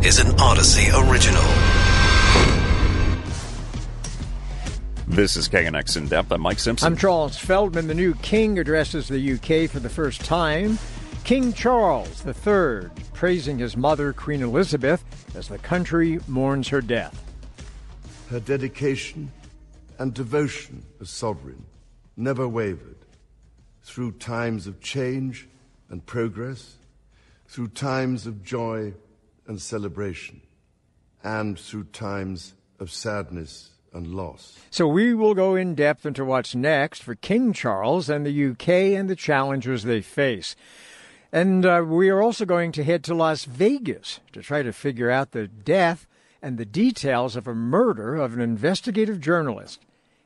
This is an Audacy original. This is KNX In Depth. I'm Mike Simpson. I'm Charles Feldman. The new king addresses the UK for the first time. King Charles III praising his mother, Queen Elizabeth, as the country mourns her death. Her dedication and devotion as sovereign never wavered through times of change and progress, through times of joy and celebration, and through times of sadness and loss. So we will go in depth into what's next for King Charles and the UK and the challenges they face. And uh, we are also going to head to Las Vegas to try to figure out the death and the details of a murder of an investigative journalist.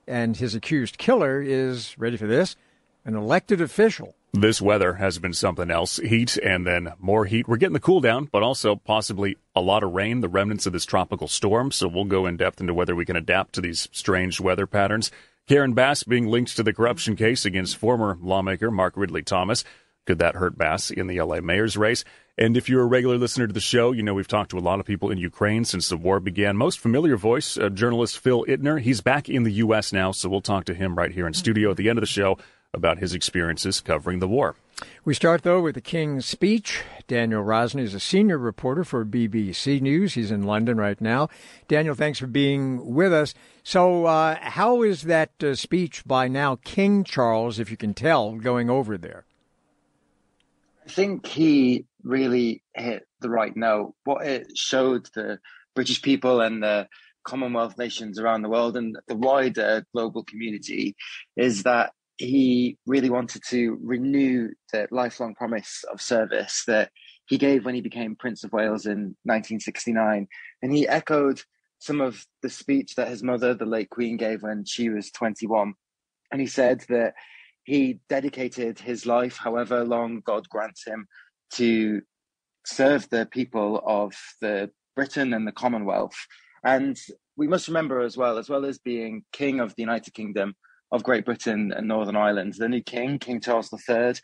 And his accused killer is, ready for this, an elected official. This weather has been something else. Heat and then more heat. We're getting the cool down, but also possibly a lot of rain, the remnants of this tropical storm. So we'll go in depth into whether we can adapt to these strange weather patterns. Karen Bass being linked to the corruption case against former lawmaker Mark Ridley Thomas. Could that hurt Bass in the LA mayor's race? And if you're a regular listener to the show, you know we've talked to a lot of people in Ukraine since the war began. Most familiar voice, uh, journalist Phil Ittner. He's back in the U.S. now, so we'll talk to him right here in studio at the end of the show about his experiences covering the war. We start, though, with the King's speech. Daniel Rosney is a senior reporter for BBC News. He's in London right now. Daniel, thanks for being with us. So, uh, how is that uh, speech by now King Charles, if you can tell, going over there? I think he really hit the right note. What it showed the British people and the Commonwealth nations around the world and the wider global community is that he really wanted to renew the lifelong promise of service that he gave when he became Prince of Wales in 1969. And he echoed some of the speech that his mother, the late Queen, gave when she was 21. And he said that he dedicated his life, however long God grants him, to serve the people of the Britain and the Commonwealth. And we must remember as well, as well as being king of the United Kingdom of Great Britain and Northern Ireland, the new king, King Charles III,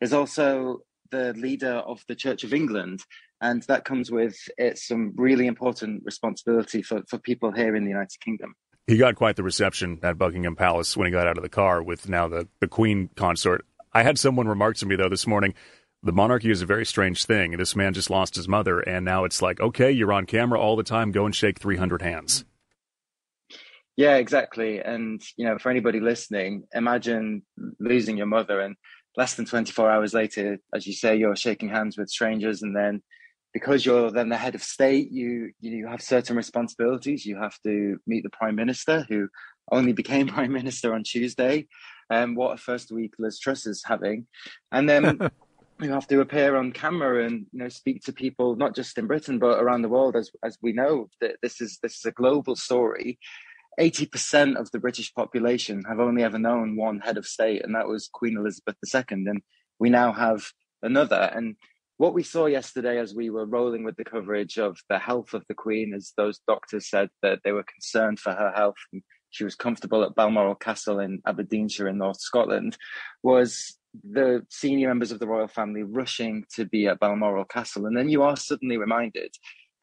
is also the leader of the Church of England. And that comes with it some really important responsibility for, for people here in the United Kingdom. He got quite the reception at Buckingham Palace when he got out of the car with now the, the Queen consort. I had someone remark to me, though, this morning the monarchy is a very strange thing. This man just lost his mother, and now it's like, okay, you're on camera all the time, go and shake 300 hands. Yeah, exactly. And, you know, for anybody listening, imagine losing your mother and less than 24 hours later, as you say, you're shaking hands with strangers and then because you're then the head of state, you you have certain responsibilities. You have to meet the prime minister, who only became prime minister on Tuesday. Um, what a first week Liz Truss is having, and then you have to appear on camera and you know speak to people not just in Britain but around the world. As as we know that this is this is a global story. 80% of the British population have only ever known one head of state, and that was Queen Elizabeth II. And we now have another. And what we saw yesterday as we were rolling with the coverage of the health of the Queen, as those doctors said that they were concerned for her health and she was comfortable at Balmoral Castle in Aberdeenshire in North Scotland, was the senior members of the royal family rushing to be at Balmoral Castle. And then you are suddenly reminded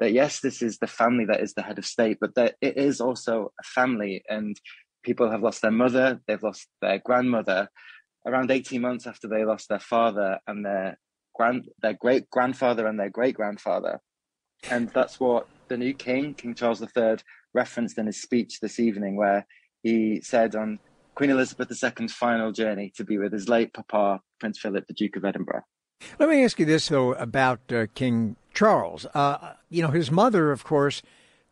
that yes, this is the family that is the head of state, but that it is also a family and people have lost their mother, they've lost their grandmother around 18 months after they lost their father and their grand their great grandfather and their great grandfather. And that's what the new king, King Charles III, referenced in his speech this evening, where he said on Queen Elizabeth II's final journey to be with his late papa, Prince Philip, the Duke of Edinburgh. Let me ask you this, though, about uh, King Charles. Uh, you know, his mother, of course,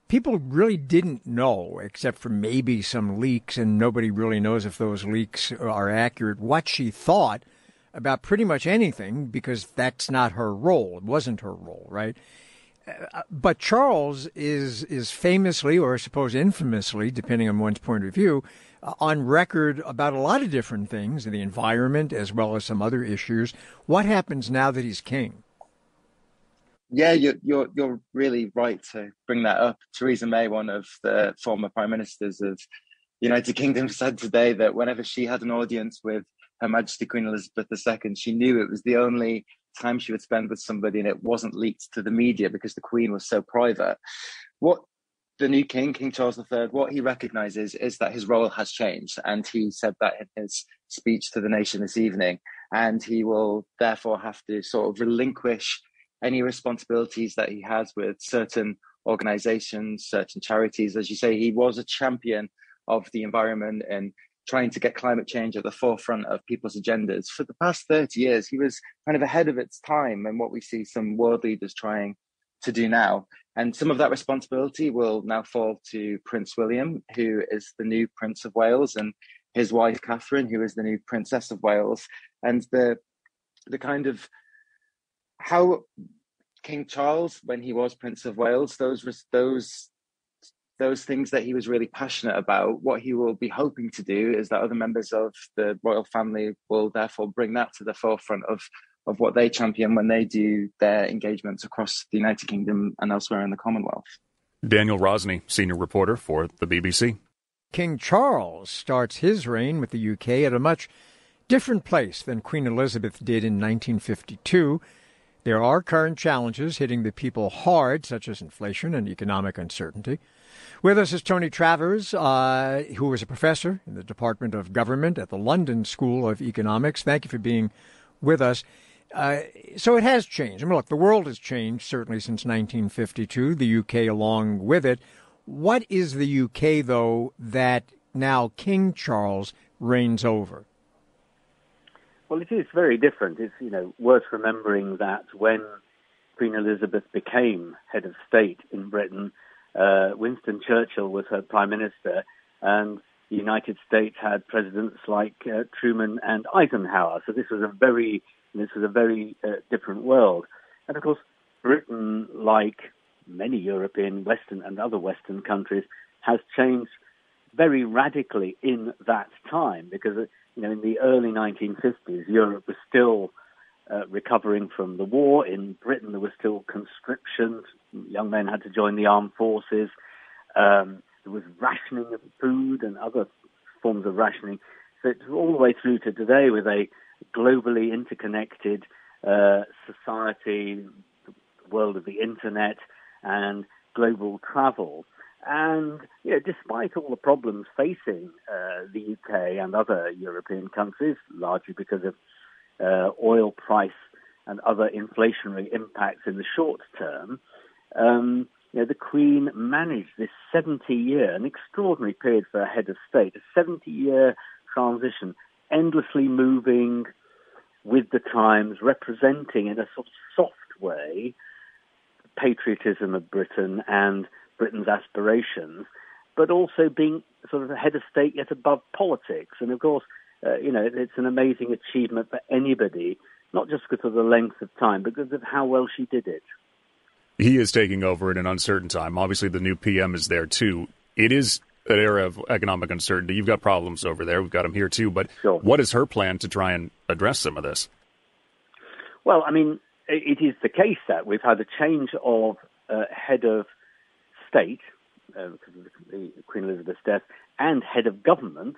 people really didn't know, except for maybe some leaks, and nobody really knows if those leaks are accurate, what she thought about pretty much anything because that's not her role. It wasn't her role, right? Uh, but Charles is is famously, or I suppose infamously, depending on one's point of view, uh, on record about a lot of different things, the environment as well as some other issues. What happens now that he's king? Yeah, you're you're you're really right to bring that up. Theresa May, one of the former prime ministers of the United Kingdom, said today that whenever she had an audience with her Majesty Queen Elizabeth II, she knew it was the only time she would spend with somebody and it wasn't leaked to the media because the Queen was so private. What the new king, King Charles III, what he recognizes is that his role has changed. And he said that in his speech to the nation this evening. And he will therefore have to sort of relinquish any responsibilities that he has with certain organizations, certain charities. As you say, he was a champion of the environment and trying to get climate change at the forefront of people's agendas. For the past 30 years, he was kind of ahead of its time and what we see some world leaders trying to do now. And some of that responsibility will now fall to Prince William, who is the new Prince of Wales, and his wife Catherine, who is the new Princess of Wales. And the the kind of how King Charles, when he was Prince of Wales, those those those things that he was really passionate about. What he will be hoping to do is that other members of the royal family will therefore bring that to the forefront of of what they champion when they do their engagements across the United Kingdom and elsewhere in the Commonwealth. Daniel Rosney, senior reporter for the BBC. King Charles starts his reign with the UK at a much different place than Queen Elizabeth did in 1952. There are current challenges hitting the people hard, such as inflation and economic uncertainty. With us is Tony Travers, uh, who is a professor in the Department of Government at the London School of Economics. Thank you for being with us. Uh, so it has changed. I mean, look, the world has changed certainly since 1952, the UK along with it. What is the UK, though, that now King Charles reigns over? Well, it is very different. It's you know worth remembering that when Queen Elizabeth became head of state in Britain, uh, Winston Churchill was her prime minister, and the United States had presidents like uh, Truman and Eisenhower. So this was a very this was a very uh, different world. And of course, Britain, like many European, Western, and other Western countries, has changed very radically in that time because uh, you know in the early 1950s, Europe was still uh, recovering from the war. In Britain, there was still conscription. Young men had to join the armed forces. Um, there was rationing of food and other forms of rationing. So it's all the way through to today with a globally interconnected uh, society, the world of the internet, and global travel. And you know, despite all the problems facing uh, the UK and other European countries, largely because of uh, oil price and other inflationary impacts in the short term, um, you know, the Queen managed this 70 year, an extraordinary period for a head of state, a 70 year transition, endlessly moving with the times, representing in a sort of soft way patriotism of Britain and Britain's aspirations, but also being sort of a head of state yet above politics. And of course, uh, you know, it's an amazing achievement for anybody, not just because of the length of time, but because of how well she did it. He is taking over in an uncertain time. Obviously, the new PM is there too. It is an era of economic uncertainty. You've got problems over there. We've got them here too. But sure. what is her plan to try and address some of this? Well, I mean, it is the case that we've had a change of uh, head of state uh, because of the Queen Elizabeth's death and head of government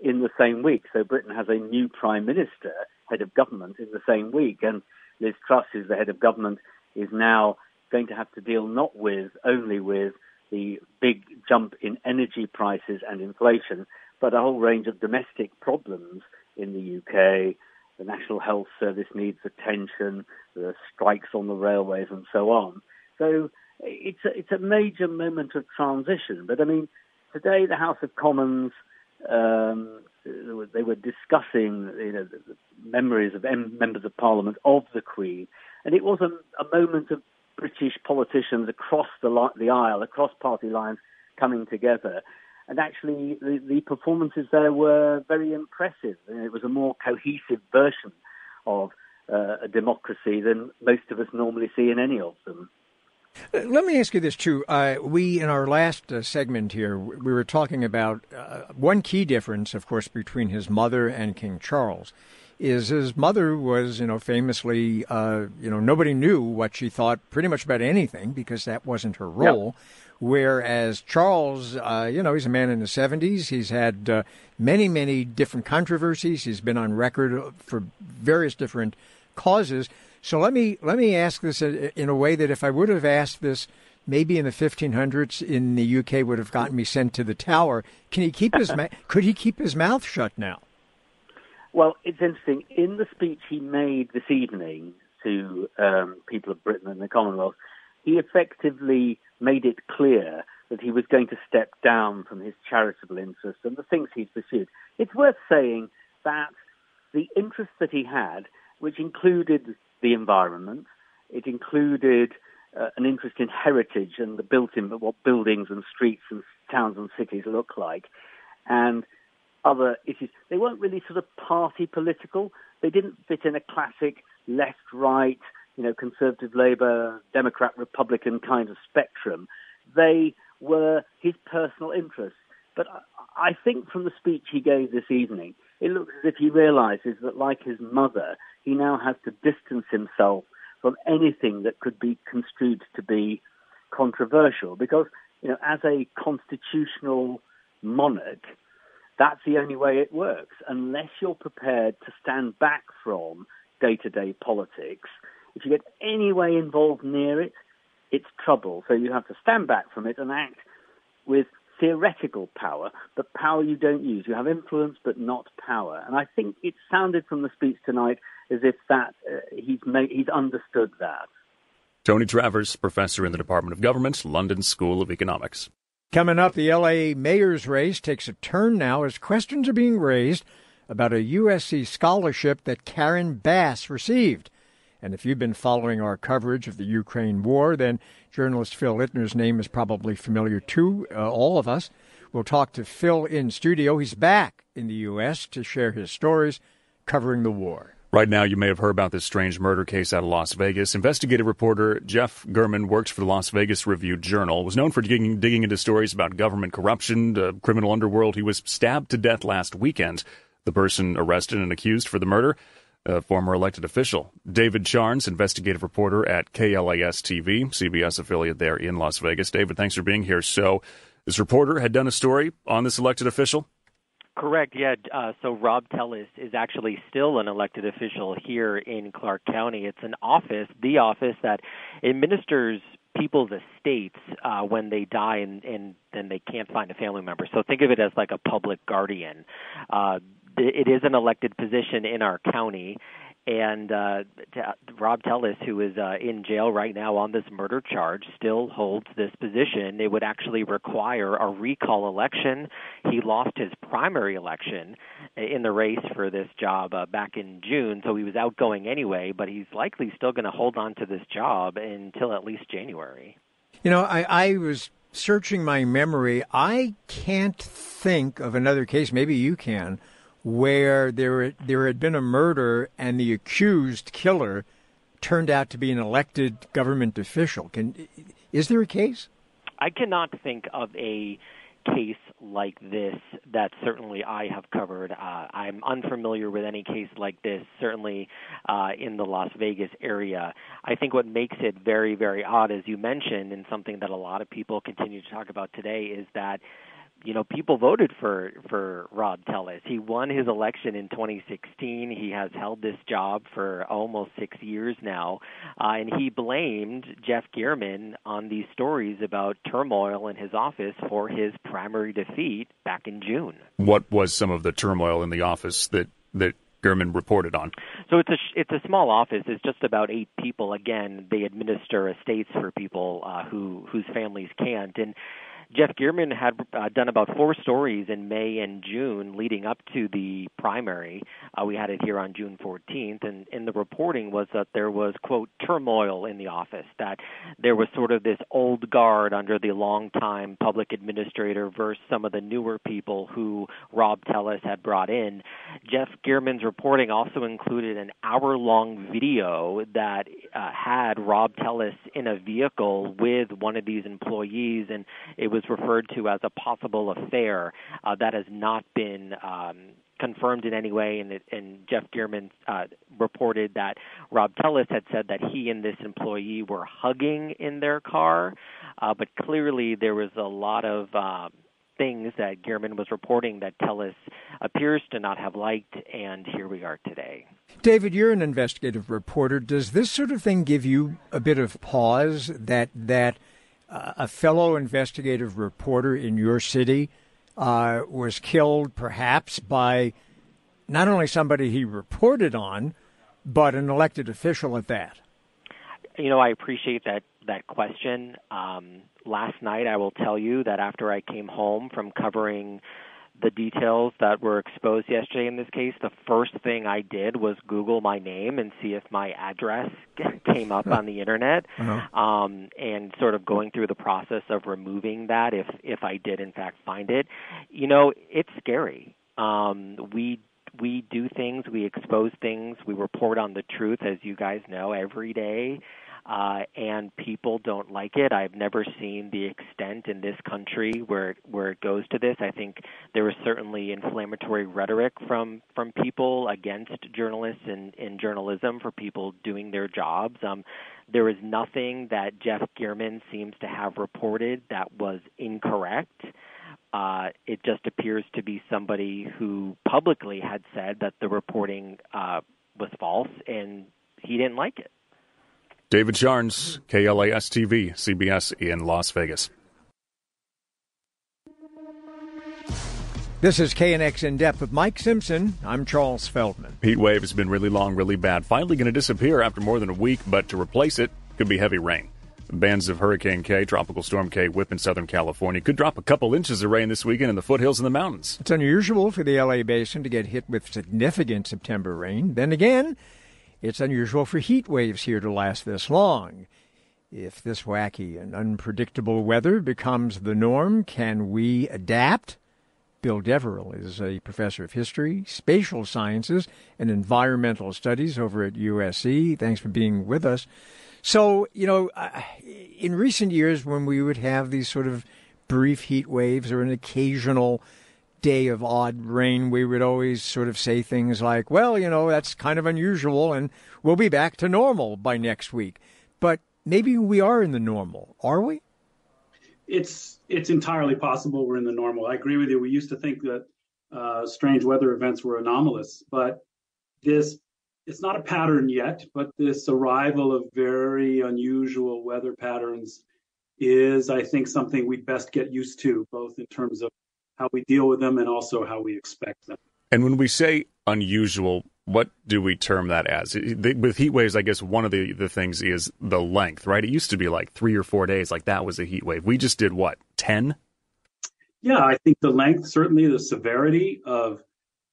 in the same week. So Britain has a new prime minister, head of government in the same week, and Liz Truss, who's the head of government, is now going to have to deal not with only with the big jump in energy prices and inflation, but a whole range of domestic problems in the UK. The National Health Service needs attention, the strikes on the railways, and so on. So it's a, it's a major moment of transition. But I mean, today the House of Commons um, they were discussing you know, the memories of members of Parliament of the Queen, and it was a, a moment of British politicians across the, the aisle, across party lines, coming together. And actually, the, the performances there were very impressive. It was a more cohesive version of uh, a democracy than most of us normally see in any of them. Uh, let me ask you this too. Uh, we in our last uh, segment here, we were talking about uh, one key difference, of course, between his mother and King Charles is his mother was, you know, famously, uh, you know, nobody knew what she thought pretty much about anything because that wasn't her role. Yep. Whereas Charles, uh, you know, he's a man in the 70s. He's had uh, many, many different controversies. He's been on record for various different causes. So let me let me ask this in a way that if I would have asked this maybe in the 1500s in the UK would have gotten me sent to the tower. Can he keep his ma- could he keep his mouth shut now? Well, it's interesting. In the speech he made this evening to um, people of Britain and the Commonwealth, he effectively made it clear that he was going to step down from his charitable interests and the things he's pursued. It's worth saying that the interests that he had, which included the environment, it included uh, an interest in heritage and the built in what buildings and streets and towns and cities look like, and other issues. They weren't really sort of party political. They didn't fit in a classic left right, you know, conservative Labour, Democrat, Republican kind of spectrum. They were his personal interests. But I think from the speech he gave this evening, it looks as if he realizes that, like his mother, he now has to distance himself from anything that could be construed to be controversial. Because, you know, as a constitutional monarch, that's the only way it works. Unless you're prepared to stand back from day to day politics, if you get any way involved near it, it's trouble. So you have to stand back from it and act with theoretical power, but power you don't use. You have influence, but not power. And I think it sounded from the speech tonight as if that uh, he's made, he's understood that. Tony Travers, professor in the Department of Government, London School of Economics. Coming up, the LA mayor's race takes a turn now as questions are being raised about a USC scholarship that Karen Bass received. And if you've been following our coverage of the Ukraine war, then journalist Phil Ittner's name is probably familiar to uh, all of us. We'll talk to Phil in studio. He's back in the U.S. to share his stories covering the war. Right now, you may have heard about this strange murder case out of Las Vegas. Investigative reporter Jeff German works for the Las Vegas Review Journal. Was known for digging, digging into stories about government corruption, the criminal underworld. He was stabbed to death last weekend. The person arrested and accused for the murder, a former elected official. David Charns, investigative reporter at KLAS TV, CBS affiliate there in Las Vegas. David, thanks for being here. So, this reporter had done a story on this elected official. Correct. Yeah. Uh, so Rob Telles is actually still an elected official here in Clark County. It's an office, the office that administers people's estates uh, when they die and, and then they can't find a family member. So think of it as like a public guardian. Uh, it is an elected position in our county, and uh, Rob Telles, who is uh, in jail right now on this murder charge, still holds this position. It would actually require a recall election. He lost his primary election in the race for this job uh, back in June, so he was outgoing anyway. But he's likely still going to hold on to this job until at least January. You know, I, I was searching my memory. I can't think of another case. Maybe you can where there there had been a murder and the accused killer turned out to be an elected government official. Can is there a case? I cannot think of a case like this that certainly I have covered. Uh, I'm unfamiliar with any case like this, certainly uh, in the Las Vegas area. I think what makes it very, very odd, as you mentioned, and something that a lot of people continue to talk about today, is that you know, people voted for for Rob Telles. He won his election in 2016. He has held this job for almost six years now, uh, and he blamed Jeff German on these stories about turmoil in his office for his primary defeat back in June. What was some of the turmoil in the office that that German reported on? So it's a it's a small office. It's just about eight people. Again, they administer estates for people uh, who whose families can't and Jeff German had uh, done about four stories in May and June leading up to the primary. Uh, we had it here on June 14th, and in the reporting was that there was quote turmoil in the office, that there was sort of this old guard under the longtime public administrator versus some of the newer people who Rob Telles had brought in. Jeff German's reporting also included an hour-long video that uh, had Rob Teles in a vehicle with one of these employees, and it was was referred to as a possible affair. Uh, that has not been um, confirmed in any way, and, it, and Jeff German uh, reported that Rob Telles had said that he and this employee were hugging in their car, uh, but clearly there was a lot of. Uh, things that German was reporting that Telles appears to not have liked, and here we are today. David, you're an investigative reporter. Does this sort of thing give you a bit of pause that that a fellow investigative reporter in your city uh, was killed, perhaps by not only somebody he reported on, but an elected official at that? You know, I appreciate that that question. Um, last night, I will tell you that after I came home from covering the details that were exposed yesterday in this case, the first thing I did was Google my name and see if my address came up on the internet, uh-huh. um, and sort of going through the process of removing that if if I did in fact find it. You know, it's scary. Um, we we do things, we expose things, we report on the truth, as you guys know, every day uh, and people don't like it. I've never seen the extent in this country where where it goes to this. I think there was certainly inflammatory rhetoric from from people against journalists and in journalism for people doing their jobs. Um, there is nothing that Jeff German seems to have reported that was incorrect. Uh, it just appears to be somebody who publicly had said that the reporting uh, was false, and he didn't like it. David Charns, KLAS TV, CBS in Las Vegas. This is KNX In Depth with Mike Simpson. I'm Charles Feldman. Heat wave has been really long, really bad. Finally going to disappear after more than a week, but to replace it could be heavy rain. Bands of Hurricane Kay, Tropical Storm Kay, whip in Southern California could drop a couple inches of rain this weekend in the foothills and the mountains. It's unusual for the LA basin to get hit with significant September rain. Then again, it's unusual for heat waves here to last this long. If this wacky and unpredictable weather becomes the norm, can we adapt? Bill Deverell is a professor of history, spatial sciences, and environmental studies over at USC. Thanks for being with us. So, you know, uh, in recent years, when we would have these sort of brief heat waves or an occasional day of odd rain, we would always sort of say things like, well, you know, that's kind of unusual and we'll be back to normal by next week. But maybe we are in the normal, are we? It's it's entirely possible we're in the normal. I agree with you. We used to think that uh, strange weather events were anomalous, but this it's not a pattern yet. But this arrival of very unusual weather patterns is, I think, something we best get used to, both in terms of how we deal with them, and also how we expect them. And when we say unusual, what do we term that as? With heat waves, I guess one of the, the things is the length, right? It used to be like three or four days, like that was a heat wave. We just did what, 10? Yeah, I think the length, certainly the severity of,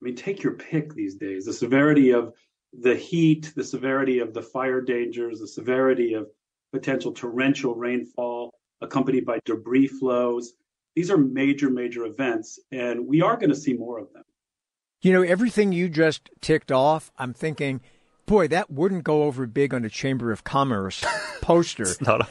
I mean, take your pick these days. The severity of the heat, the severity of the fire dangers, the severity of potential torrential rainfall accompanied by debris flows. These are major, major events, and we are going to see more of them. You know, everything you just ticked off, I'm thinking, boy, that wouldn't go over big on a Chamber of Commerce poster. it's, not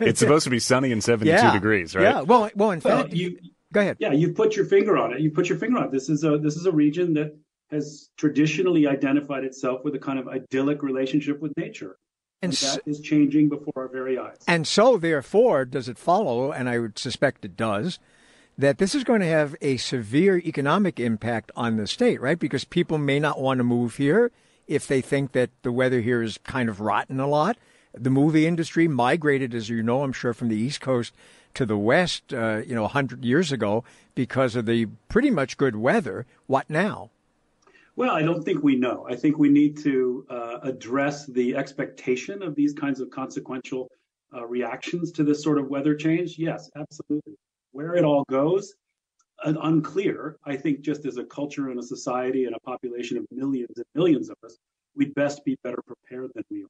it's supposed to be sunny and 72 yeah, degrees, right? Yeah. Well, well, in well, fact, you go ahead. Yeah, you put your finger on it. You put your finger on it. This is a this is a region that has traditionally identified itself with a kind of idyllic relationship with nature. And, and that is changing before our very eyes. And so, therefore, does it follow, and I would suspect it does, that this is going to have a severe economic impact on the state, right? Because people may not want to move here if they think that the weather here is kind of rotten a lot. The movie industry migrated, as you know, I'm sure, from the East Coast to the West, uh, you know, 100 years ago because of the pretty much good weather. What now? Well, I don't think we know. I think we need to uh, address the expectation of these kinds of consequential uh, reactions to this sort of weather change. Yes, absolutely. Where it all goes, uh, unclear. I think just as a culture and a society and a population of millions and millions of us, we'd best be better prepared than we are.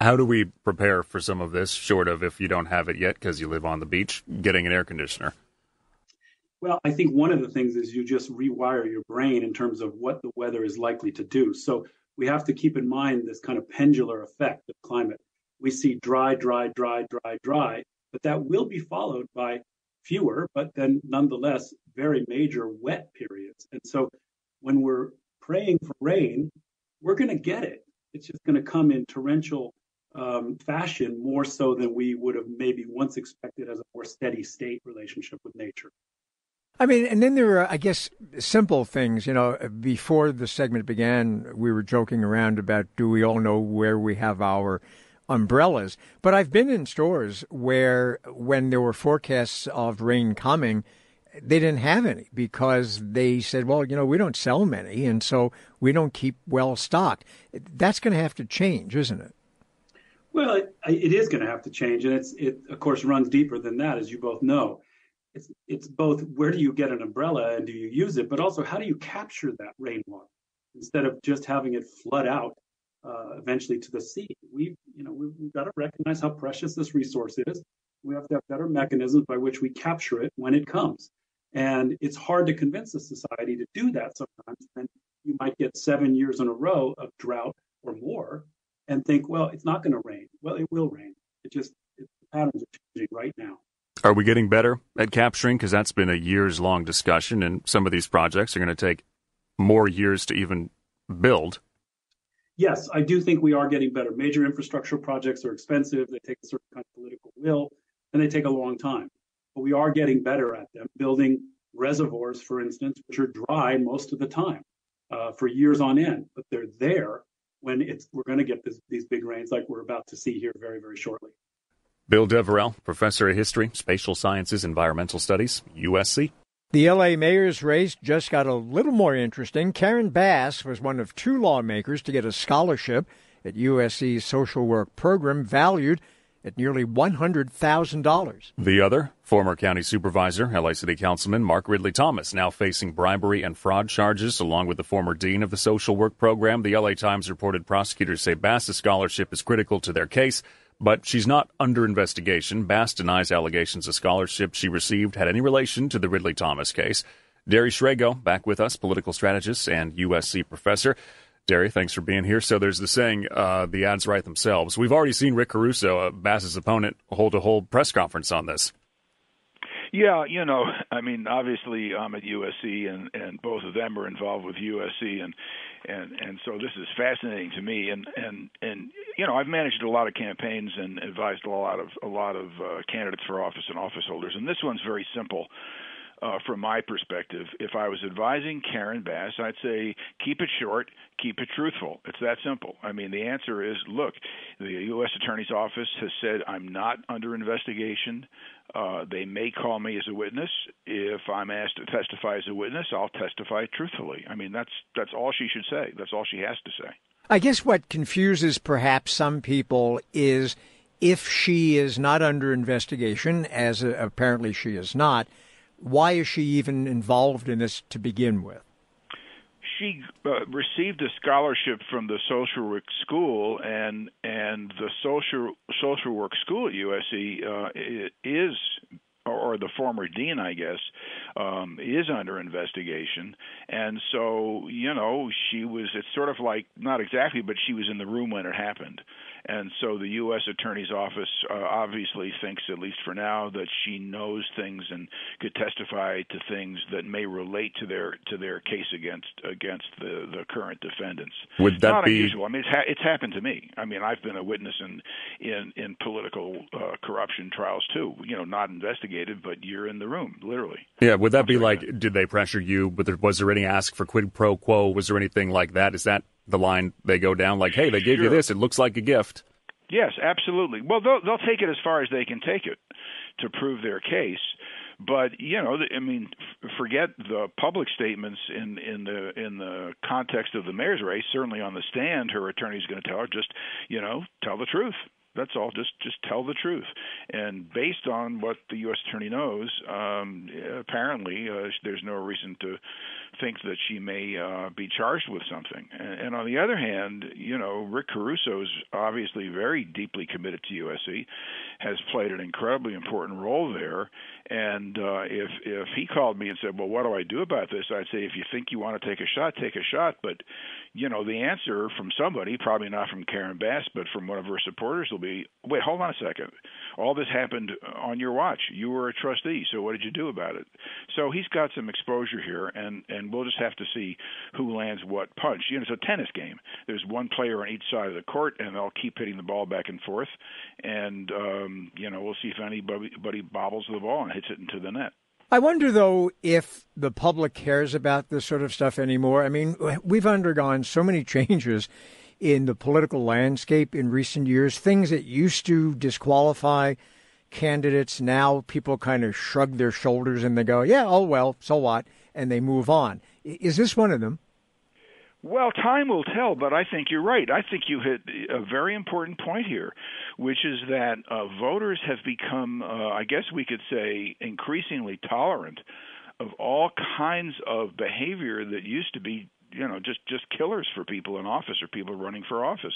How do we prepare for some of this, short of if you don't have it yet because you live on the beach, getting an air conditioner? Well, I think one of the things is you just rewire your brain in terms of what the weather is likely to do. So we have to keep in mind this kind of pendular effect of climate. We see dry, dry, dry, dry, dry, but that will be followed by fewer, but then nonetheless very major wet periods. And so when we're praying for rain, we're going to get it. It's just going to come in torrential um, fashion more so than we would have maybe once expected as a more steady state relationship with nature. I mean, and then there are, I guess, simple things. You know, before the segment began, we were joking around about do we all know where we have our umbrellas? But I've been in stores where, when there were forecasts of rain coming, they didn't have any because they said, well, you know, we don't sell many, and so we don't keep well stocked. That's going to have to change, isn't it? Well, it, it is going to have to change, and it's it of course runs deeper than that, as you both know. It's it's both where do you get an umbrella and do you use it, but also how do you capture that rainwater instead of just having it flood out uh, eventually to the sea. We you know we've, we've got to recognize how precious this resource is. We have to have better mechanisms by which we capture it when it comes. And it's hard to convince a society to do that sometimes. And you might get seven years in a row of drought or more and think, well, it's not going to rain. Well, it will rain. It just, it, the patterns are changing right now. Are we getting better at capturing? Because that's been a years long discussion, and some of these projects are going to take more years to even build. Yes, I do think we are getting better. Major infrastructure projects are expensive, they take a certain kind of political will, and they take a long time. But we are getting better at them, building reservoirs, for instance, which are dry most of the time uh, for years on end, but they're there when it's we're going to get this, these big rains like we're about to see here very, very shortly. Bill Deverell, professor of history, spatial sciences, environmental studies, USC. The LA mayor's race just got a little more interesting. Karen Bass was one of two lawmakers to get a scholarship at USC's social work program valued at nearly $100,000. The other, former county supervisor, LA City Councilman Mark Ridley Thomas, now facing bribery and fraud charges, along with the former dean of the social work program. The LA Times reported prosecutors say Bass's scholarship is critical to their case, but she's not under investigation. Bass denies allegations the scholarship she received had any relation to the Ridley Thomas case. Darry Sragow, back with us, political strategist and USC professor. Darry, thanks for being here. So there's the saying, uh, the ads write themselves. We've already seen Rick Caruso, uh, Bass's opponent, hold a whole press conference on this. Yeah, you know, I mean, obviously I'm at USC, and and both of them are involved with USC, and and and so this is fascinating to me. And and and you know, I've managed a lot of campaigns and advised a lot of a lot of uh, candidates for office and office holders, and this one's very simple uh, from my perspective. If I was advising Karen Bass, I'd say keep it short, keep it truthful. It's that simple. I mean, the answer is look, the U.S. Attorney's Office has said I'm not under investigation. Uh, they may call me as a witness. If I'm asked to testify as a witness, I'll testify truthfully. I mean, that's that's all she should say. That's all she has to say. I guess what confuses perhaps some people is if she is not under investigation, as apparently she is not, why is she even involved in this to begin with? She uh, received a scholarship from the social work school, and and the social social work school at USC uh, is or the former dean, I guess, um, is under investigation. And so, you know, she was, it's sort of like, not exactly, but she was in the room when it happened. And so the U.S. Attorney's Office uh, obviously thinks, at least for now, that she knows things and could testify to things that may relate to their to their case against against the the current defendants. Would that Not be unusual? I mean, it's, ha- it's happened to me. I mean, I've been a witness in in in political uh, corruption trials too. You know, not investigated, but you're in the room, literally. Yeah. Would that be like? Did they pressure you? But Was there any ask for quid pro quo? Was there anything like that? Is that the line they go down? Like, hey, they gave sure. you this. It looks like a gift. Yes, absolutely. Well, they'll they'll take it as far as they can take it to prove their case. But you know, I mean, forget the public statements in in the in the context of the mayor's race. Certainly on the stand, her attorney's going to tell her just, you know, tell the truth. That's all. Just just tell the truth. And based on what the U.S. attorney knows, um, apparently uh, there's no reason to think that she may uh, be charged with something. And, and on the other hand, you know, Rick Caruso is obviously very deeply committed to USC, has played an incredibly important role there. And uh, if if he called me and said, "Well, what do I do about this?" I'd say, "If you think you want to take a shot, take a shot." But you know, the answer from somebody, probably not from Karen Bass, but from one of her supporters, will be, "Wait, hold on a second. All this happened on your watch. You were a trustee, so what did you do about it?" So he's got some exposure here, and and we'll just have to see who lands what punch. You know, it's a tennis game. There's one player on each side of the court, and they'll keep hitting the ball back and forth, and um, you know, we'll see if anybody bobbles the ball and hits it into the net. I wonder, though, if the public cares about this sort of stuff anymore. I mean, we've undergone so many changes in the political landscape in recent years. Things that used to disqualify candidates, now people kind of shrug their shoulders and they go, yeah, oh, well, so what? And they move on. Is this one of them? Well, time will tell, but I think you're right. I think you hit a very important point here, which is that uh, voters have become, uh, I guess we could say, increasingly tolerant of all kinds of behavior that used to be you know just just killers for people in office or people running for office.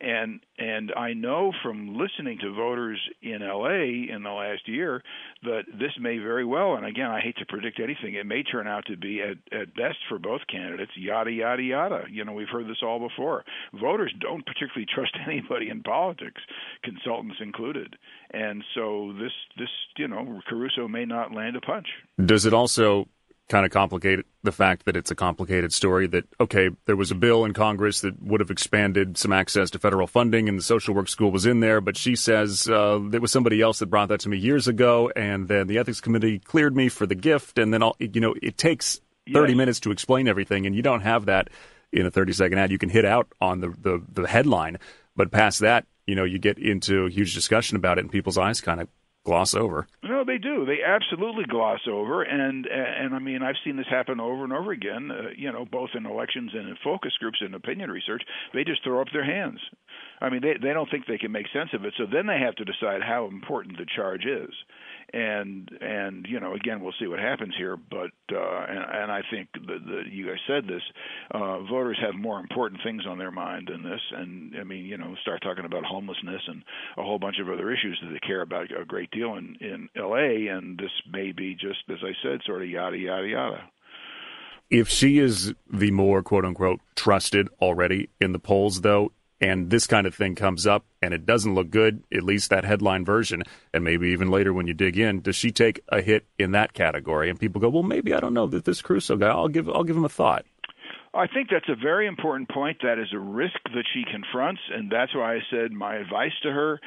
And and I know from listening to voters in LA in the last year that this may very well and again I hate to predict anything it may turn out to be at at best for both candidates yada yada yada. You know we've heard this all before. Voters don't particularly trust anybody in politics consultants included. And so this this you know Caruso may not land a punch. Does it also kind of complicate the fact that it's a complicated story that okay there was a bill in congress that would have expanded some access to federal funding and the social work school was in there but she says uh, there was somebody else that brought that to me years ago and then the ethics committee cleared me for the gift and then all you know it takes 30 yes. minutes to explain everything and you don't have that in a 30 second ad you can hit out on the, the, the headline but past that you know you get into a huge discussion about it and people's eyes kind of gloss over. No, they do. They absolutely gloss over, and and I mean I've seen this happen over and over again. Uh, you know, both in elections and in focus groups and opinion research, they just throw up their hands. I mean, they they don't think they can make sense of it, so then they have to decide how important the charge is and and you know again we'll see what happens here but uh and, and i think that you guys said this uh voters have more important things on their mind than this. And i mean you know start talking about homelessness and a whole bunch of other issues that they care about a great deal in in la and this may be just as i said sort of yada yada yada. If she is the more quote unquote trusted already in the polls though and this kind of thing comes up and it doesn't look good, at least that headline version, and maybe even later when you dig in, does she take a hit in that category? And people go, well, maybe I don't know that this Caruso guy. I'll give I'll give him a thought. I think that's a very important point. That is a risk that she confronts, and that's why I said my advice to her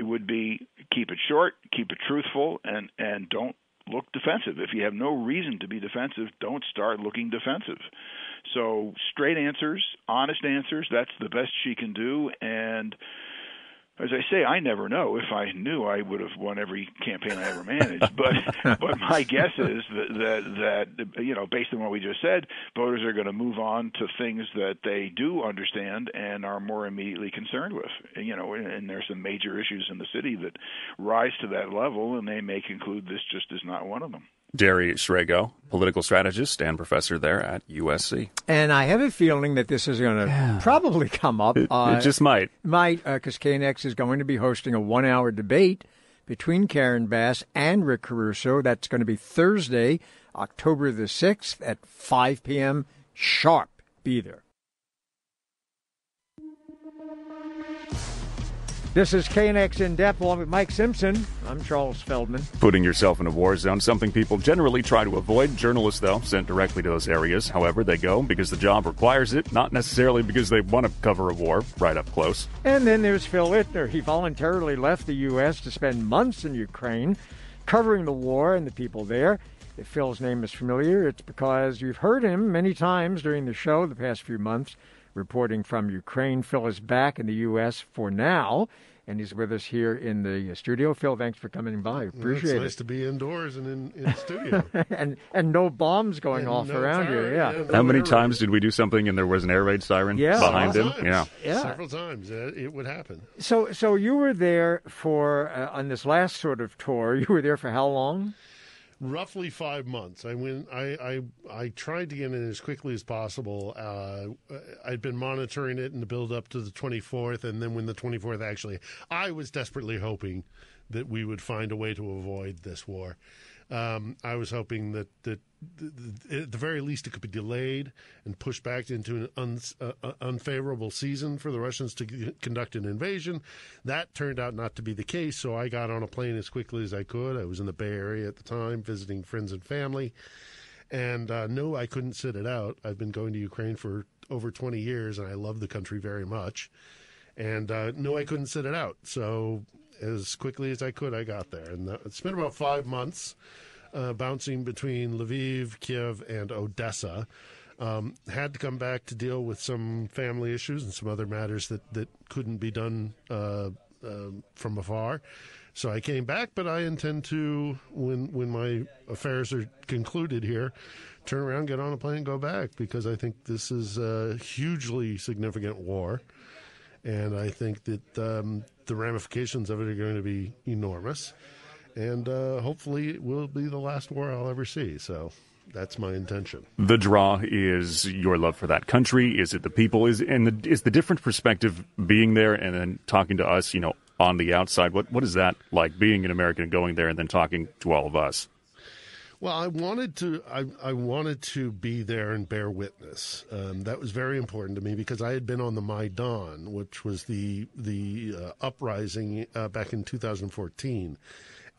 it would be keep it short, keep it truthful, and and don't look defensive. If you have no reason to be defensive, don't start looking defensive. So straight answers, honest answers, that's the best she can do and as I say, I never know. If I knew, I would have won every campaign I ever managed. But but my guess is that, that that you know, based on what we just said, voters are going to move on to things that they do understand and are more immediately concerned with. You know, and, and there's some major issues in the city that rise to that level, and they may conclude this just is not one of them. Darry Sragow, political strategist and professor there at USC. And I have a feeling that this is going to yeah. probably come up. It, uh, it just might. Might, because uh, KNX is going to be hosting a one hour debate between Karen Bass and Rick Caruso. That's going to be Thursday, October the 6th at 5 p.m. sharp. Be there. This is KNX In Depth along with Mike Simpson. I'm Charles Feldman. Putting yourself in a war zone, something people generally try to avoid. Journalists, though, sent directly to those areas. However, they go because the job requires it, not necessarily because they want to cover a war right up close. And then there's Phil Ittner. He voluntarily left the U.S. to spend months in Ukraine covering the war and the people there. If Phil's name is familiar, it's because you've heard him many times during the show the past few months reporting from Ukraine. Phil is back in the U.S. for now, and he's with us here in the studio. Phil, thanks for coming by. Appreciate well, it's it. nice to be indoors and in, in studio. and and no bombs going and off no around you. Yeah. yeah no How many times did we do something and there was an air raid siren yeah. behind him? Times. Yeah. yeah. Several times. Uh, it would happen. So so you were there for uh, on this last sort of tour. You were there for how long? Roughly five months. I went. I I, I tried to get in as quickly as possible. Uh, I'd been monitoring it in the build up to the 24th, and then when the 24th actually, I was desperately hoping that we would find a way to avoid this war. Um, I was hoping that that at the very least it could be delayed and pushed back into an un, uh, unfavorable season for the Russians to conduct an invasion. That turned out not to be the case, so I got on a plane as quickly as I could. I was in the Bay Area at the time, visiting friends and family. And uh, no, I couldn't sit it out. I've been going to Ukraine for over 20 years, and I love the country very much. And uh, no, I couldn't sit it out. So as quickly as I could, I got there. And uh, it's been about five months. uh, bouncing between Lviv, Kiev, and Odessa. Um, had to come back to deal with some family issues and some other matters that, that couldn't be done uh, uh, from afar. So I came back, but I intend to, when when my affairs are concluded here, turn around, get on a plane, go back because I think this is a hugely significant war, and I think that um, the ramifications of it are going to be enormous, and uh, hopefully it will be the last war I'll ever see. So that's my intention. The draw is your love for that country. Is it the people? Is and the, is the different perspective being there and then talking to us? You know, on the outside. What what is that like being an American and going there and then talking to all of us? Well, I wanted to. I, I wanted to be there and bear witness. Um, that was very important to me because I had been on the Maidan, which was the the uh, uprising uh, back in 2014,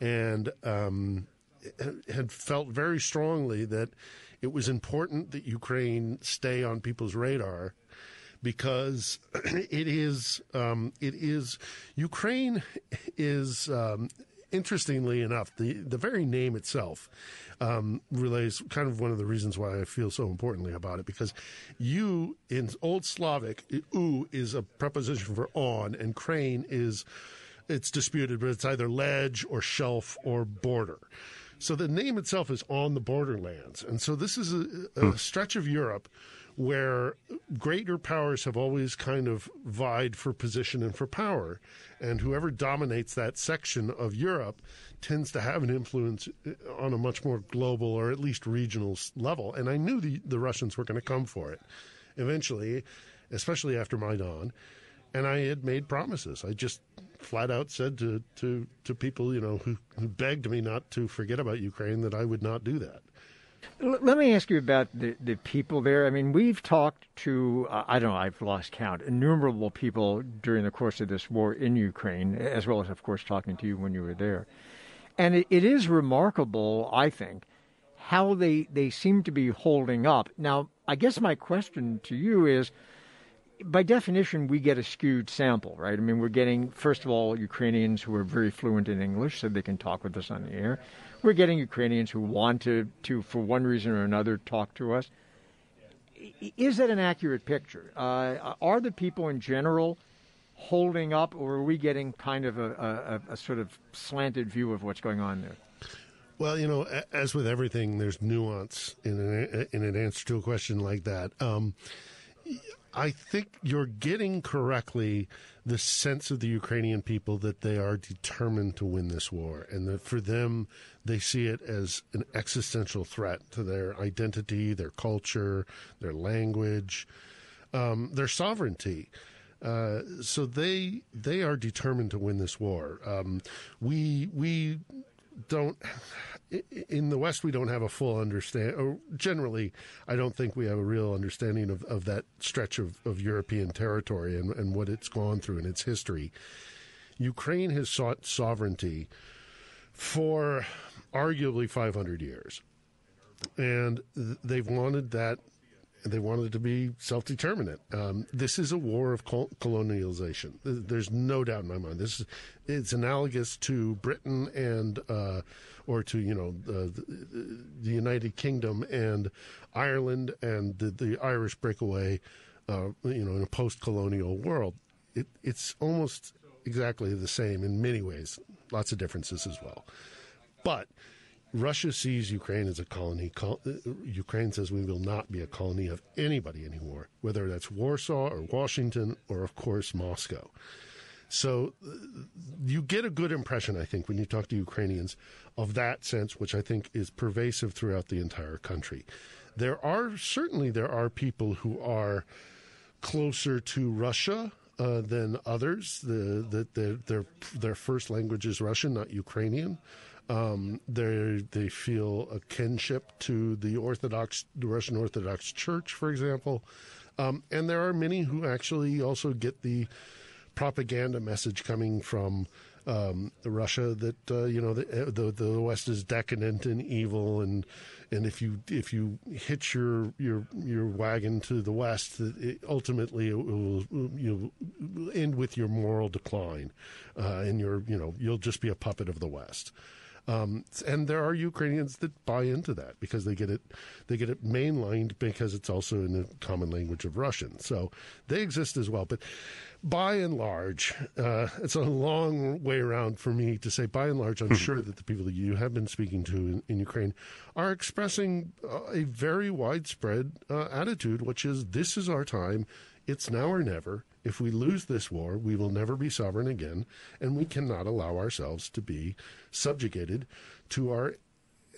and um, had felt very strongly that it was important that Ukraine stay on people's radar because it is um, it is Ukraine is um, interestingly enough the the very name itself um, relays kind of one of the reasons why I feel so importantly about it because you in Old Slavic u is a preposition for on and crane is it's disputed but it's either ledge or shelf or border. So the name itself is on the borderlands, and so this is a, a hmm. stretch of Europe where greater powers have always kind of vied for position and for power. And whoever dominates that section of Europe tends to have an influence uh, on a much more global or at least regional level. And I knew the, the Russians were going to come for it eventually, especially after Maidan. And I had made promises. I just flat out said to, to, to people, you know, who, who begged me not to forget about Ukraine that I would not do that. Let me ask you about the, the people there. I mean, we've talked to, I don't know, I've lost count, innumerable people during the course of this war in Ukraine, as well as, of course, talking to you when you were there. And it, it is remarkable, I think, how they, they seem to be holding up. Now, I guess my question to you is by definition, we get a skewed sample, right? I mean, we're getting, first of all, Ukrainians who are very fluent in English so they can talk with us on the air. We're getting Ukrainians who want to, to for one reason or another, talk to us. Is that an accurate picture? Uh, are the people in general holding up, or are we getting kind of a, a, a sort of slanted view of what's going on there? Well, you know, as with everything, there's nuance in an, in an answer to a question like that. Um, I think you're getting correctly the sense of the Ukrainian people that they are determined to win this war, and that for them, they see it as an existential threat to their identity, their culture, their language, um, their sovereignty. Uh, so they they are determined to win this war. Um, we we don't in the West we don't have a full understand or generally I don't think we have a real understanding of, of that stretch of, of European territory and, and what it's gone through in its history. Ukraine has sought sovereignty for arguably 500 years. And they've wanted that they wanted to be self determinant. Um, this is a war of colonialization. There's no doubt in my mind. This is it's analogous to Britain and uh, or to you know the, the, United Kingdom and Ireland and the, the Irish breakaway. Uh, you know, in a post-colonial world, it, it's almost exactly the same in many ways. Lots of differences as well, but Russia sees Ukraine as a colony. Ukraine says we will not be a colony of anybody anymore, whether that's Warsaw or Washington or, of course, Moscow. So you get a good impression, I think, when you talk to Ukrainians of that sense, which I think is pervasive throughout the entire country. There are certainly there are people who are closer to Russia uh, than others. The, the, the, their their first language is Russian, not Ukrainian. Um, they they feel a kinship to the Orthodox, the Russian Orthodox Church, for example, um, and there are many who actually also get the propaganda message coming from um, Russia that uh, you know the, the, the West is decadent and evil, and and if you if you hitch your your your wagon to the West, it, ultimately it will you know, end with your moral decline, uh, and your you know you'll just be a puppet of the West. Um, and there are Ukrainians that buy into that because they get it they get it mainlined because it's also in the common language of Russian. So they exist as well. But by and large, uh, it's a long way around for me to say. By and large, I'm sure that the people that you have been speaking to in, in Ukraine are expressing uh, a very widespread uh, attitude, which is this is our time. It's now or never. If we lose this war, we will never be sovereign again, and we cannot allow ourselves to be subjugated to our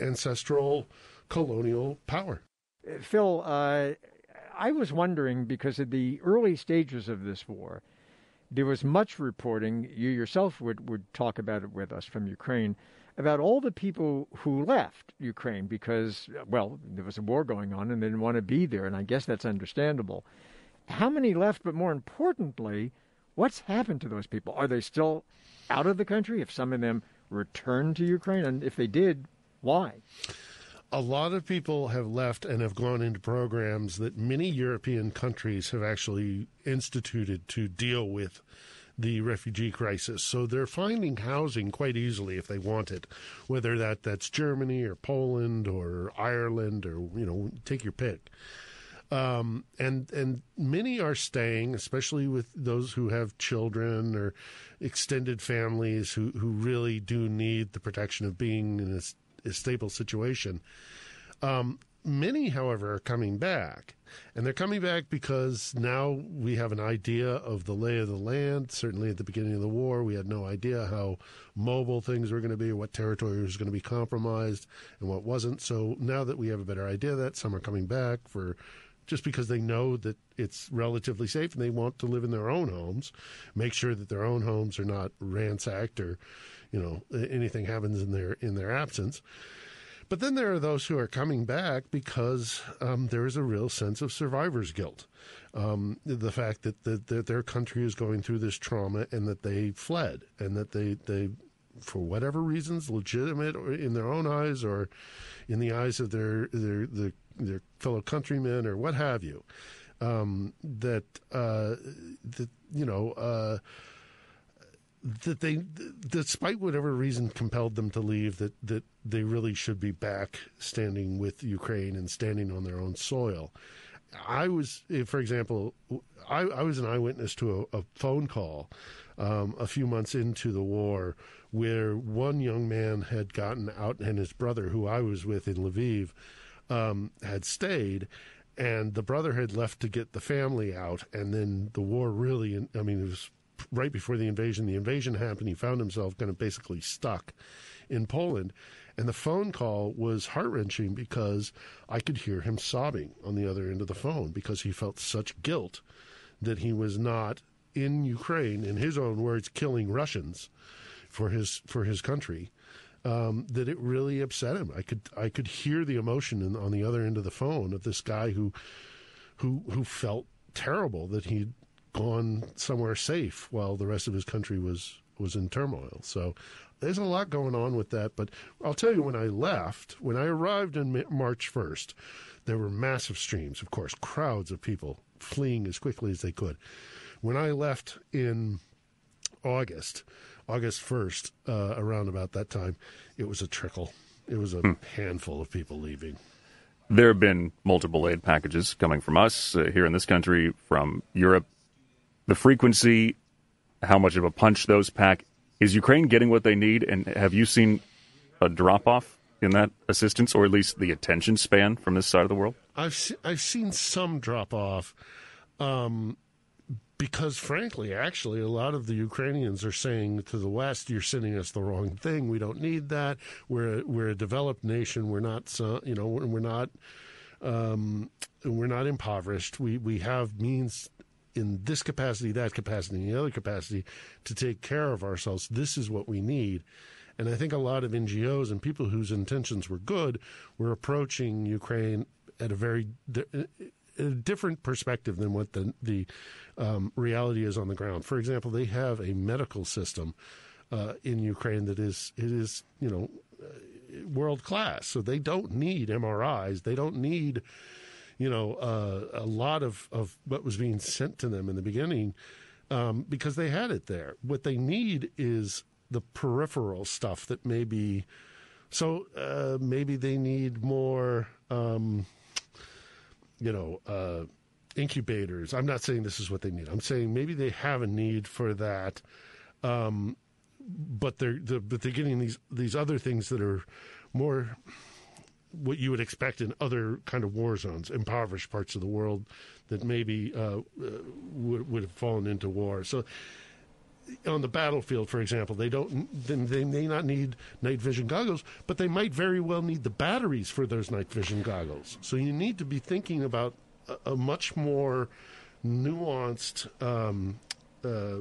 ancestral colonial power. Phil, uh, I was wondering because of the early stages of this war, there was much reporting. You yourself would, would talk about it with us from Ukraine about all the people who left Ukraine because, well, there was a war going on and they didn't want to be there, and I guess that's understandable. How many left, but more importantly, what's happened to those people? Are they still out of the country? If some of them returned to Ukraine, and if they did, why? a lot of people have left and have gone into programs that many European countries have actually instituted to deal with the refugee crisis. So they're finding housing quite easily if they want it, whether that that's Germany or Poland or Ireland or you know take your pick. Um, and and many are staying, especially with those who have children or extended families who, who really do need the protection of being in a, a stable situation. Um, many, however, are coming back. And they're coming back because now we have an idea of the lay of the land. Certainly at the beginning of the war, we had no idea how mobile things were going to be, what territory was going to be compromised, and what wasn't. So now that we have a better idea that, some are coming back for just because they know that it's relatively safe and they want to live in their own homes, make sure that their own homes are not ransacked or, you know, anything happens in their in their absence. But then there are those who are coming back because um, there is a real sense of survivor's guilt. Um, the fact that, that, that their country is going through this trauma and that they fled and that they, they for whatever reasons, legitimate in their own eyes or in the eyes of their their their, their fellow countrymen or what have you, um, that uh, that you know. Uh, that they, despite whatever reason compelled them to leave, that, that they really should be back standing with Ukraine and standing on their own soil. I was, for example, I, I was an eyewitness to a, a phone call um, a few months into the war where one young man had gotten out and his brother, who I was with in Lviv, um, had stayed. And the brother had left to get the family out, and then the war really, I mean, it was right before the invasion. The invasion happened. He found himself kind of basically stuck in Poland. And the phone call was heart wrenching because I could hear him sobbing on the other end of the phone because he felt such guilt that he was not in Ukraine, in his own words, killing Russians for his for his country. Um, that it really upset him. I could I could hear the emotion in, on the other end of the phone of this guy who who who felt terrible that he'd gone somewhere safe while the rest of his country was was in turmoil. So there's a lot going on with that. But I'll tell you, when I left, when I arrived on March 1st, there were massive streams, of course, crowds of people fleeing as quickly as they could. When I left in August, August 1st, uh, around about that time, it was a trickle. It was a hmm. handful of people leaving. There have been multiple aid packages coming from us uh, here in this country, from Europe, the frequency, how much of a punch those pack. Is Ukraine getting what they need? And have you seen a drop off in that assistance, or at least the attention span from this side of the world? I've se- I've seen some drop off, um, because frankly, actually, a lot of the Ukrainians are saying to the West, "You're sending us the wrong thing. We don't need that. We're we're a developed nation. We're not, you know, we're not." Um, we're not impoverished. We we have means in this capacity, that capacity, and the other capacity to take care of ourselves. This is what we need. And I think a lot of NGOs and people whose intentions were good were approaching Ukraine at a very a different perspective than what the the um, reality is on the ground. For example, they have a medical system uh, in Ukraine that is it is you know uh, world class. So they don't need MRIs. They don't need you know, uh, a lot of, of what was being sent to them in the beginning um, because they had it there. What they need is the peripheral stuff that maybe So uh, maybe they need more, um, you know, uh, incubators. I'm not saying this is what they need. I'm saying maybe they have a need for that, um, but they're, but they're getting these these other things that are more what you would expect in other kind of war zones, impoverished parts of the world that maybe uh, uh, would, would have fallen into war. So on the battlefield, for example, they don't they may not need night vision goggles, but they might very well need the batteries for those night vision goggles. So you need to be thinking about a, a much more nuanced um, uh,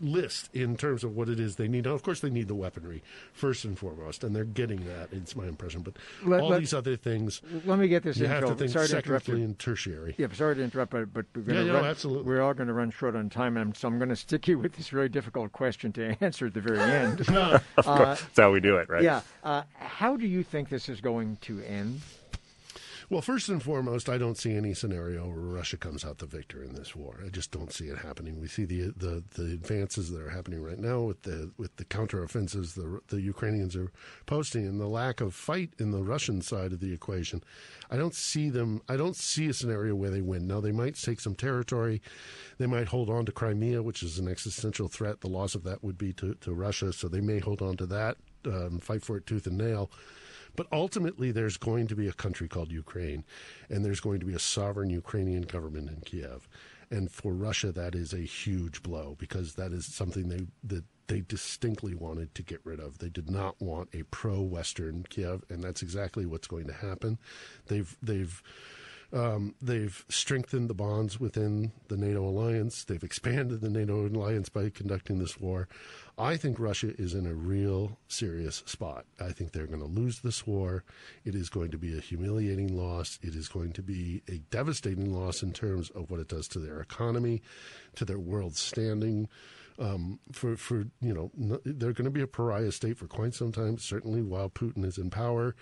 list in terms of what it is they need. Now, of course, they need the weaponry first and foremost, and they're getting that. It's my impression, but Let- all let- these other things. Let me get this You in. have to think sorry to secondary and tertiary. Yeah, sorry to interrupt, but, but we're going Yeah, to yeah, run, no, absolutely. We're all going to run short on time, and so I'm going to stick you with this very difficult question to answer at the very end. Of Uh, course, that's how we do it, right? Yeah. Uh, how do you think this is going to end? Well, first and foremost, I don't see any scenario where Russia comes out the victor in this war. I just don't see it happening. We see the the, the advances that are happening right now with the with the counteroffensives the the Ukrainians are posting and the lack of fight in the Russian side of the equation. I don't see them. I don't see a scenario where they win. Now they might take some territory. They might hold on to Crimea, which is an existential threat. The loss of that would be to, to Russia, so they may hold on to that, um, fight for it tooth and nail. But ultimately, there's going to be a country called Ukraine, and there's going to be a sovereign Ukrainian government in Kiev. And for Russia, that is a huge blow because that is something they that they distinctly wanted to get rid of. They did not want a pro-Western Kiev, and that's exactly what's going to happen. They've they've um, they've strengthened the bonds within the NATO alliance. They've expanded the NATO alliance by conducting this war. I think Russia is in a real serious spot. I think they're going to lose this war. It is going to be a humiliating loss. It is going to be a devastating loss in terms of what it does to their economy, to their world standing. Um, for for you know, they're going to be a pariah state for quite some time. Certainly, while Putin is in power.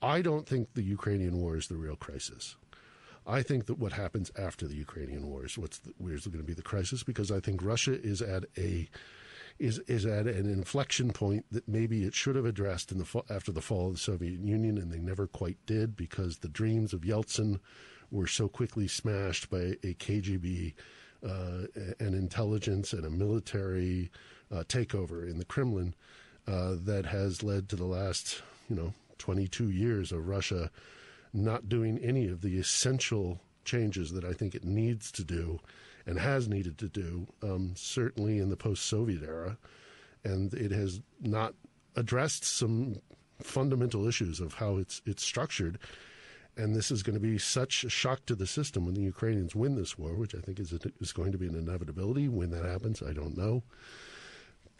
I don't think the Ukrainian war is the real crisis. I think that what happens after the Ukrainian war is what's the, where's going to be the crisis because I think Russia is at a is is at an inflection point that maybe it should have addressed in the after the fall of the Soviet Union and they never quite did because the dreams of Yeltsin were so quickly smashed by a KGB uh, an intelligence and a military uh, takeover in the Kremlin uh, that has led to the last you know 22 years of Russia not doing any of the essential changes that I think it needs to do and has needed to do, um, certainly in the post Soviet era. And it has not addressed some fundamental issues of how it's, it's structured. And this is going to be such a shock to the system when the Ukrainians win this war, which I think is, is going to be an inevitability. When that happens, I don't know.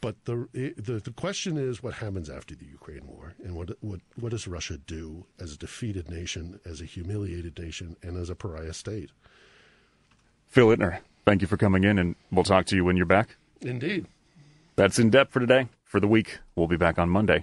But the, the the question is what happens after the Ukraine war, and what what what does Russia do as a defeated nation, as a humiliated nation, and as a pariah state? Phil Ittner, thank you for coming in, and we'll talk to you when you're back. Indeed. That's in depth for today. For the week, we'll be back on Monday.